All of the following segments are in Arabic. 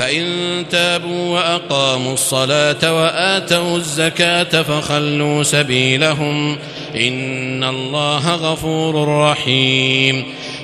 فإن تابوا وأقاموا الصلاة وآتوا الزكاة فخلوا سبيلهم إن الله غفور رحيم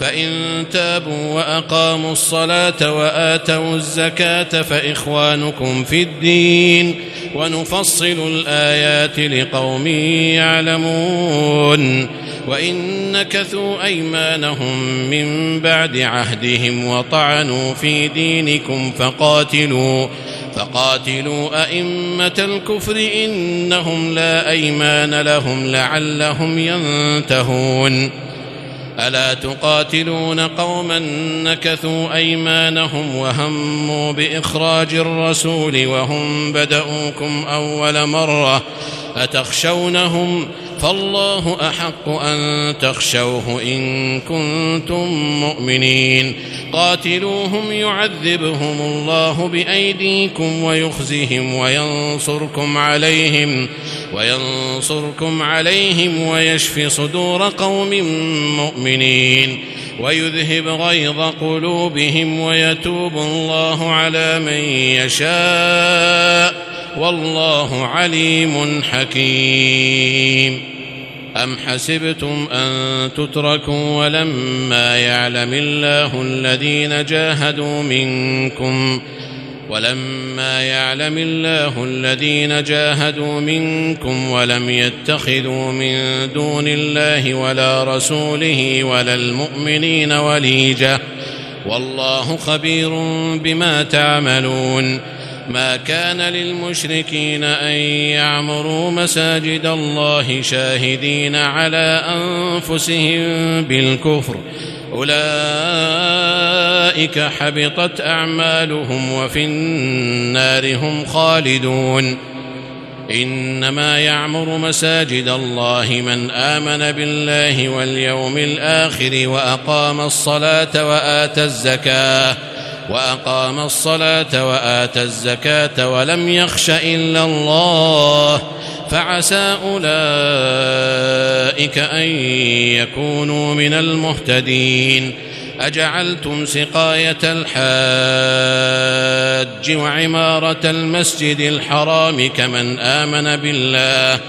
فإن تابوا وأقاموا الصلاة وآتوا الزكاة فإخوانكم في الدين ونفصل الآيات لقوم يعلمون وإن نكثوا أيمانهم من بعد عهدهم وطعنوا في دينكم فقاتلوا فقاتلوا أئمة الكفر إنهم لا أيمان لهم لعلهم ينتهون ألا تقاتلون قوما نكثوا أيمانهم وهموا بإخراج الرسول وهم بدؤوكم أول مرة أتخشونهم فالله أحق أن تخشوه إن كنتم مؤمنين. قاتلوهم يعذبهم الله بأيديكم ويخزهم وينصركم عليهم وينصركم عليهم ويشفي صدور قوم مؤمنين. ويذهب غيظ قلوبهم ويتوب الله على من يشاء. والله عليم حكيم. أم حسبتم أن تتركوا ولما يعلم الله الذين جاهدوا منكم ولما يعلم الله الذين جاهدوا منكم ولم يتخذوا من دون الله ولا رسوله ولا المؤمنين وليجة والله خبير بما تعملون. ما كان للمشركين أن يعمروا مساجد الله شاهدين على أنفسهم بالكفر. أولئك حبطت أعمالهم وفي النار هم خالدون. إنما يعمر مساجد الله من آمن بالله واليوم الآخر وأقام الصلاة وآتى الزكاة. وأقام الصلاة وآتى الزكاة ولم يخش إلا الله فعسى أولئك أن يكونوا من المهتدين أجعلتم سقاية الحاج وعمارة المسجد الحرام كمن آمن بالله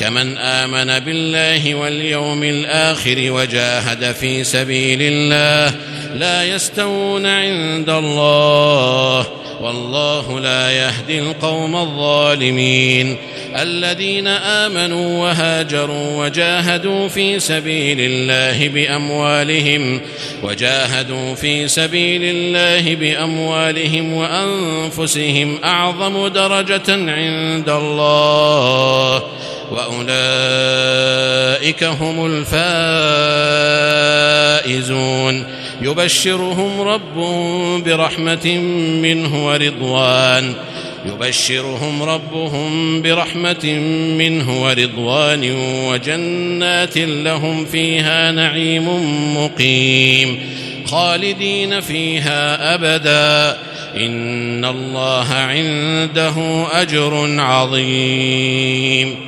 كمن آمن بالله واليوم الآخر وجاهد في سبيل الله لا يستوون عند الله. والله لا يهدي القوم الظالمين. الذين آمنوا وهاجروا وجاهدوا في سبيل الله بأموالهم وجاهدوا في سبيل الله بأموالهم وأنفسهم أعظم درجة عند الله. وأولئك هم الفائزون. يبشرهم ربهم برحمة منه ورضوان. يبشرهم ربهم برحمة منه ورضوان. وجنات لهم فيها نعيم مقيم. خالدين فيها أبدا. إن الله عنده أجر عظيم.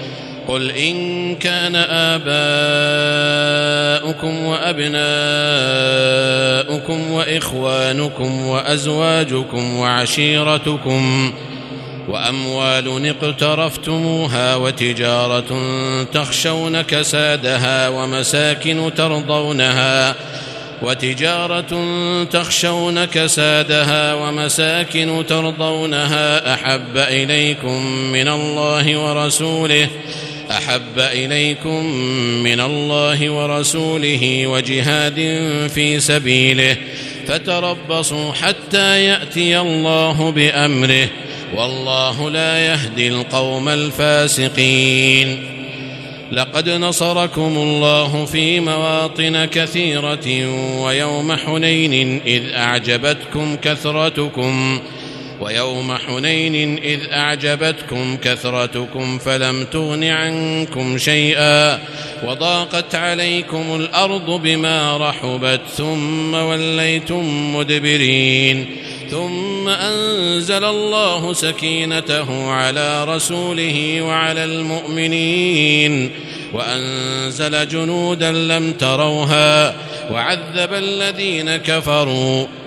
قل إن كان آباؤكم وأبناؤكم وإخوانكم وأزواجكم وعشيرتكم وأموال اقترفتموها وتجارة تخشون كسادها ومساكن ترضونها وتجارة تخشون كسادها ومساكن ترضونها أحب إليكم من الله ورسوله أحب إليكم من الله ورسوله وجهاد في سبيله فتربصوا حتى يأتي الله بأمره والله لا يهدي القوم الفاسقين. لقد نصركم الله في مواطن كثيرة ويوم حنين إذ أعجبتكم كثرتكم ويوم حنين إذ أعجبتكم كثرتكم فلم تغن عنكم شيئا وضاقت عليكم الأرض بما رحبت ثم وليتم مدبرين ثم أنزل الله سكينته على رسوله وعلى المؤمنين وأنزل جنودا لم تروها وعذب الذين كفروا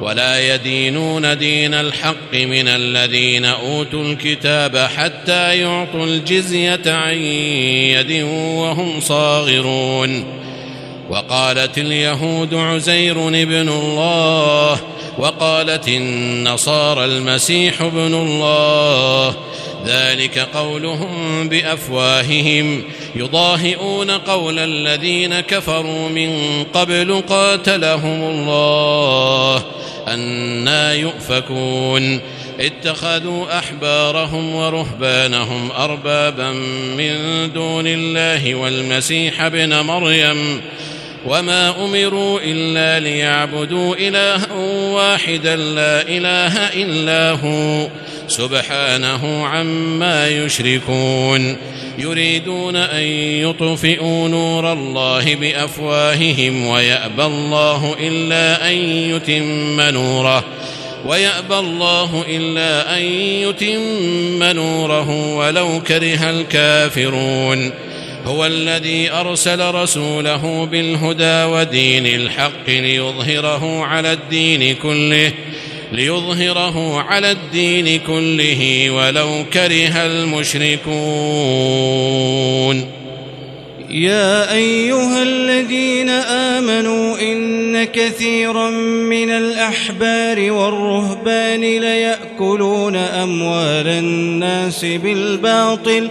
ولا يدينون دين الحق من الذين أوتوا الكتاب حتى يعطوا الجزية عن يد وهم صاغرون. وقالت اليهود عزير ابن الله وقالت النصارى المسيح ابن الله. ذلك قولهم بأفواههم يضاهئون قول الذين كفروا من قبل قاتلهم الله. أنا يؤفكون. اتخذوا أحبارهم ورهبانهم أربابا من دون الله والمسيح ابن مريم. وما أمروا إلا ليعبدوا إلها واحدا لا إله إلا هو سبحانه عما يشركون يريدون أن يطفئوا نور الله بأفواههم ويأبى الله إلا أن يتم نوره ويأبى الله إلا أن يتم نوره ولو كره الكافرون هو الذي أرسل رسوله بالهدى ودين الحق ليظهره على الدين كله ليظهره على الدين كله ولو كره المشركون. يا أيها الذين آمنوا إن كثيرا من الأحبار والرهبان ليأكلون أموال الناس بالباطل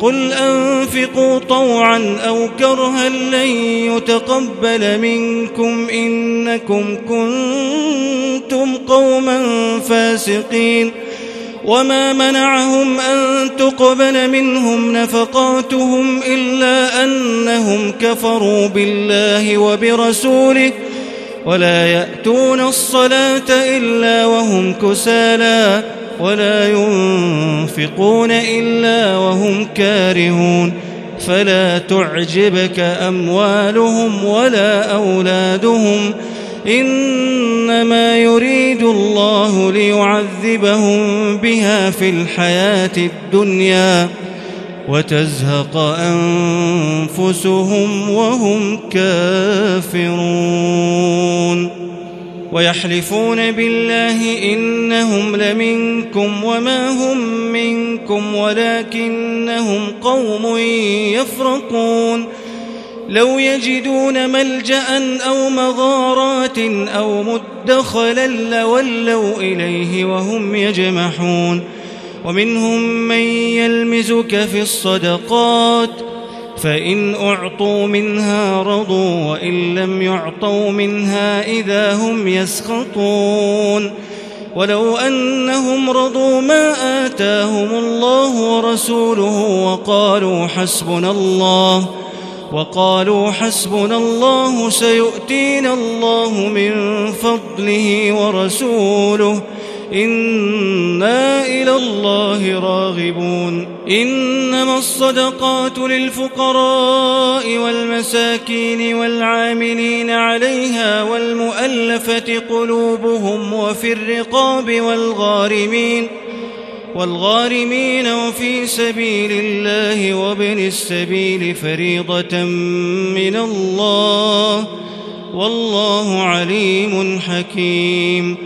قل أنفقوا طوعا أو كرها لن يتقبل منكم إنكم كنتم قوما فاسقين. وما منعهم أن تقبل منهم نفقاتهم إلا أنهم كفروا بالله وبرسوله ولا يأتون الصلاة إلا وهم كسالى. ولا ينفقون إلا وهم كارهون فلا تعجبك أموالهم ولا أولادهم إنما يريد الله ليعذبهم بها في الحياة الدنيا وتزهق أنفسهم وهم كافرون ويحلفون بالله إنهم لمنكم وما هم منكم ولكنهم قوم يفرقون لو يجدون ملجأ أو مغارات أو مدخلا لولوا إليه وهم يجمحون ومنهم من يلمزك في الصدقات فإن أعطوا منها رضوا وإن لم يعطوا منها إذا هم يسخطون ولو أنهم رضوا ما آتاهم الله ورسوله وقالوا حسبنا الله وقالوا حسبنا الله سيؤتينا الله من فضله ورسوله إنا إلى الله راغبون إنما الصدقات للفقراء والمساكين والعاملين عليها والمؤلفة قلوبهم وفي الرقاب والغارمين والغارمين وفي سبيل الله وابن السبيل فريضة من الله والله عليم حكيم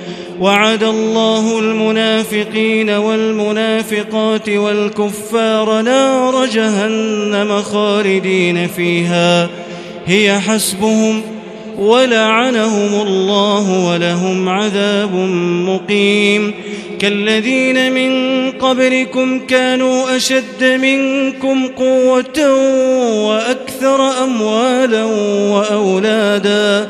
وعد الله المنافقين والمنافقات والكفار نار جهنم خالدين فيها. هي حسبهم ولعنهم الله ولهم عذاب مقيم. كالذين من قبلكم كانوا أشد منكم قوة وأكثر أموالا وأولادا.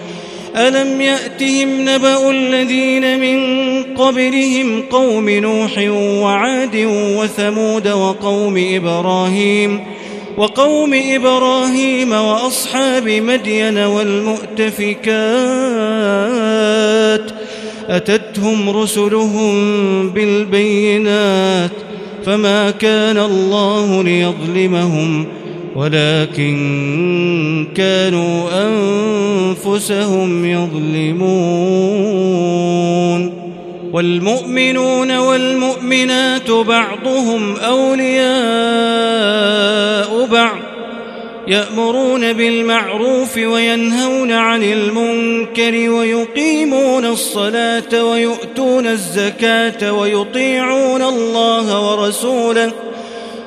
ألم يأتهم نبأ الذين من قبلهم قوم نوح وعاد وثمود وقوم إبراهيم وقوم إبراهيم وأصحاب مدين والمؤتفكات أتتهم رسلهم بالبينات فما كان الله ليظلمهم ولكن كانوا أنفسهم يظلمون والمؤمنون والمؤمنات بعضهم أولياء بعض يأمرون بالمعروف وينهون عن المنكر ويقيمون الصلاة ويؤتون الزكاة ويطيعون الله ورسوله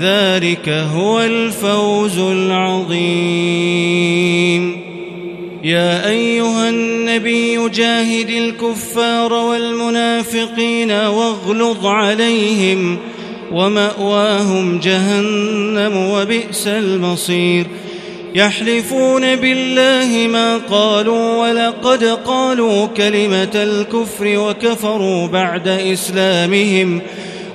ذلك هو الفوز العظيم. يا أيها النبي جاهد الكفار والمنافقين واغلظ عليهم ومأواهم جهنم وبئس المصير. يحلفون بالله ما قالوا ولقد قالوا كلمة الكفر وكفروا بعد إسلامهم.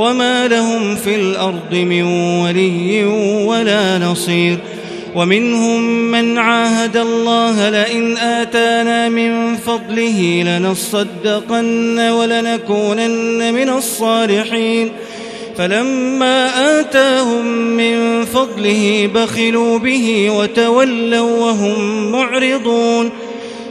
وما لهم في الأرض من ولي ولا نصير. ومنهم من عاهد الله لئن آتانا من فضله لنصدقن ولنكونن من الصالحين. فلما آتاهم من فضله بخلوا به وتولوا وهم معرضون.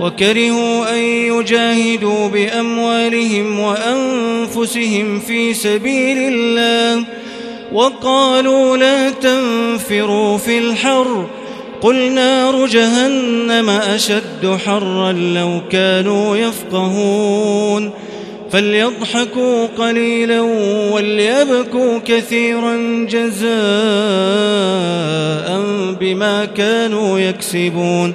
وكرهوا أن يجاهدوا بأموالهم وأنفسهم في سبيل الله وقالوا لا تنفروا في الحر قل نار جهنم أشد حرا لو كانوا يفقهون فليضحكوا قليلا وليبكوا كثيرا جزاء بما كانوا يكسبون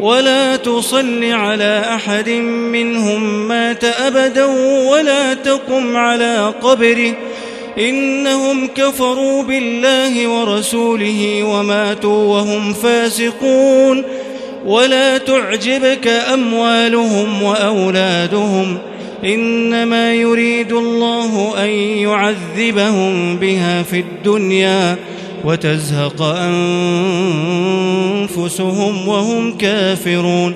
ولا تصل على أحد منهم مات أبدا ولا تقم على قبره. إنهم كفروا بالله ورسوله وماتوا وهم فاسقون. ولا تعجبك أموالهم وأولادهم. إنما يريد الله أن يعذبهم بها في الدنيا. وتزهق أنفسهم وهم كافرون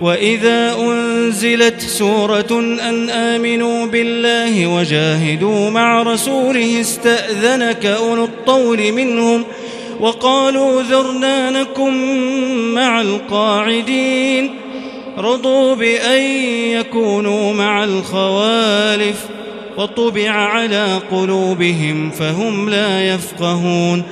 وإذا أنزلت سورة أن آمنوا بالله وجاهدوا مع رسوله استأذنك أولو الطول منهم وقالوا ذرنا نكن مع القاعدين رضوا بأن يكونوا مع الخوالف وطبع على قلوبهم فهم لا يفقهون.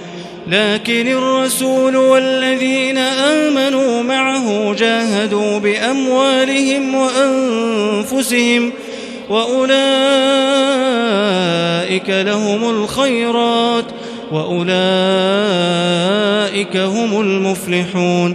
لكن الرسول والذين آمنوا معه جاهدوا بأموالهم وأنفسهم وأولئك لهم الخيرات وأولئك هم المفلحون.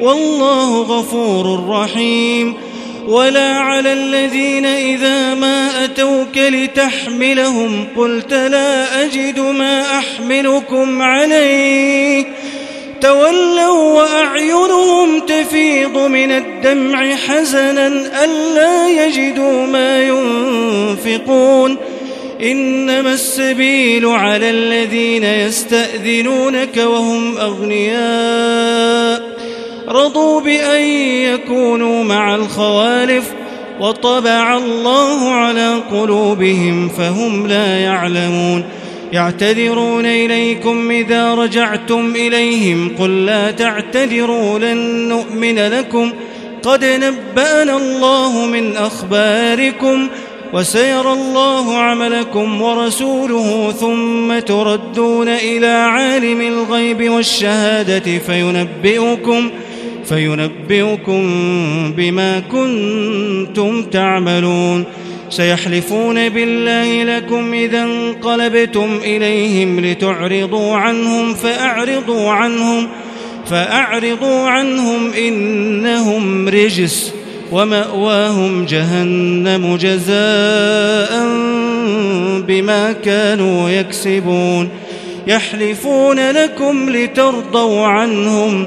والله غفور رحيم. ولا على الذين إذا ما أتوك لتحملهم قلت لا أجد ما أحملكم عليه تولوا وأعينهم تفيض من الدمع حزنا ألا يجدوا ما ينفقون. إنما السبيل على الذين يستأذنونك وهم أغنياء. رضوا بأن يكونوا مع الخوالف وطبع الله على قلوبهم فهم لا يعلمون. يعتذرون إليكم إذا رجعتم إليهم قل لا تعتذروا لن نؤمن لكم. قد نبأنا الله من أخباركم وسيرى الله عملكم ورسوله ثم تردون إلى عالم الغيب والشهادة فينبئكم فينبئكم بما كنتم تعملون. سيحلفون بالله لكم إذا انقلبتم إليهم لتعرضوا عنهم فأعرضوا عنهم فأعرضوا عنهم إنهم رجس ومأواهم جهنم جزاء بما كانوا يكسبون. يحلفون لكم لترضوا عنهم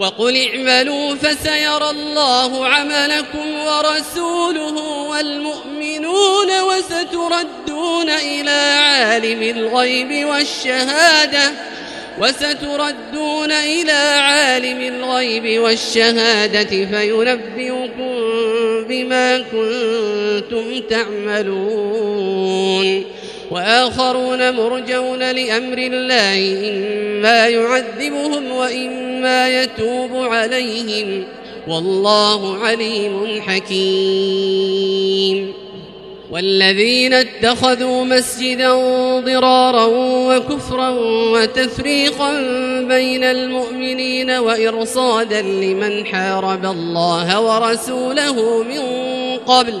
وقل اعملوا فسيرى الله عملكم ورسوله والمؤمنون وستردون إلى عالم الغيب والشهادة وستردون إلى عالم الغيب والشهادة فينبئكم بما كنتم تعملون وآخرون مرجون لأمر الله إما يعذبهم وإما يتوب عليهم. والله عليم حكيم. والذين اتخذوا مسجدا ضرارا وكفرا وتفريقا بين المؤمنين وإرصادا لمن حارب الله ورسوله من قبل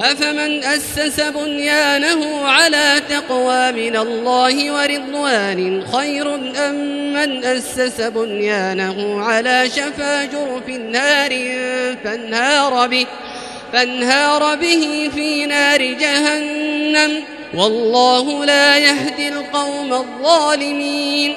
أفمن أسس بنيانه على تقوى من الله ورضوان خير أم من أسس بنيانه على شفا جرف نار فانهار به فانهار به في نار جهنم والله لا يهدي القوم الظالمين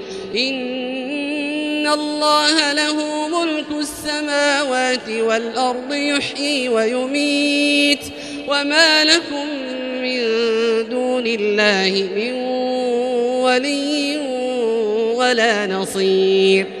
إن الله له ملك السماوات والأرض يحيي ويميت وما لكم من دون الله من ولي ولا نصير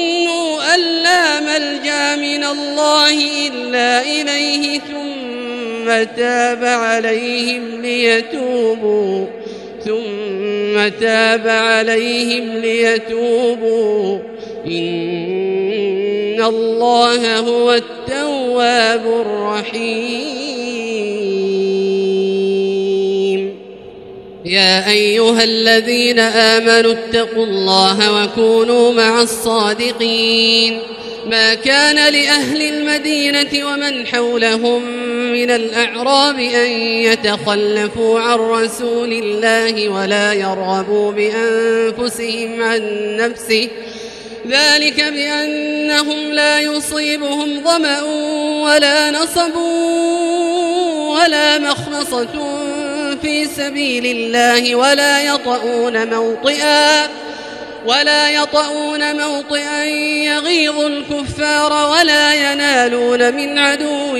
أن لا ملجأ من الله إلا إليه ثم تاب عليهم ليتوبوا ثم تاب عليهم ليتوبوا. إن الله هو التواب الرحيم. يا أيها الذين آمنوا اتقوا الله وكونوا مع الصادقين. ما كان لأهل المدينة ومن حولهم من الأعراب أن يتخلفوا عن رسول الله ولا يرغبوا بأنفسهم عن نفسه. ذلك بأنهم لا يصيبهم ظمأ ولا نصب ولا مخمصة في سبيل الله ولا يطؤون موطئا ولا يطؤون موطئا يغيظ الكفار ولا ينالون من عدو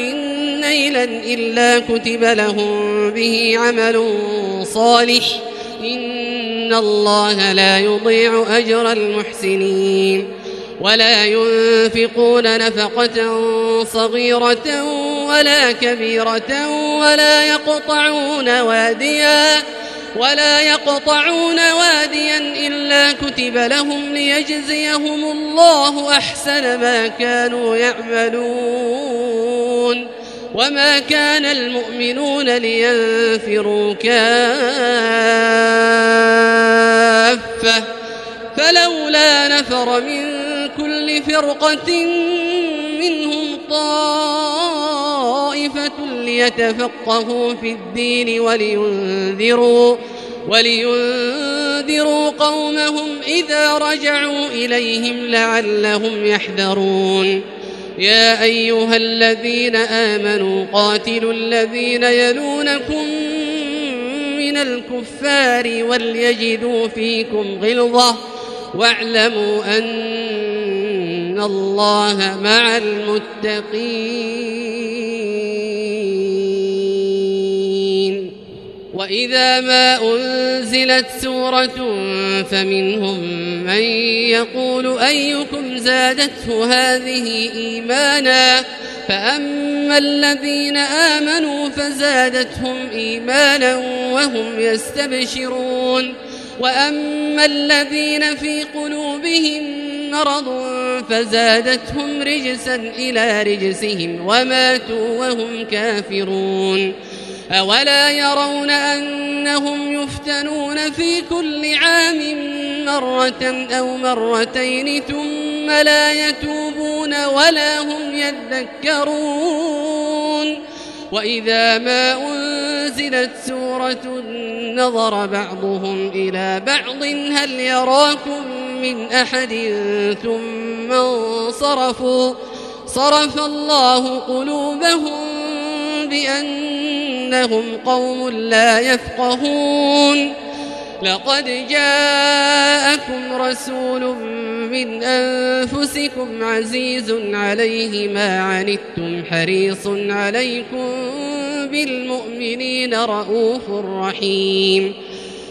نيلا إلا كتب لهم به عمل صالح. إن الله لا يضيع أجر المحسنين. ولا ينفقون نفقة صغيرة ولا كبيرة ولا يقطعون واديا ولا يقطعون واديا إلا كتب لهم ليجزيهم الله أحسن ما كانوا يعملون وما كان المؤمنون لينفروا كافة فلولا نفر من كل فرقة منهم طائفة ليتفقهوا في الدين ولينذروا ولينذروا قومهم إذا رجعوا إليهم لعلهم يحذرون. يا أيها الذين آمنوا قاتلوا الذين يلونكم من الكفار وليجدوا فيكم غلظة واعلموا أن الله مع المتقين. وإذا ما أنزلت سورة فمنهم من يقول أيكم زادته هذه إيمانا؟ فأما الذين آمنوا فزادتهم إيمانا وهم يستبشرون. وأما الذين في قلوبهم مرض فزادتهم رجسا إلى رجسهم وماتوا وهم كافرون. أولا يرون أنهم يفتنون في كل عام مرة أو مرتين ثم لا يتوبون ولا هم يذكرون. وإذا ما أنزلت سورة نظر بعضهم إلى بعض هل يراكم من أحد ثم انصرفوا صرف الله قلوبهم بأنهم قوم لا يفقهون لقد جاءكم رسول من أنفسكم عزيز عليه ما عنتم حريص عليكم بالمؤمنين رؤوف رحيم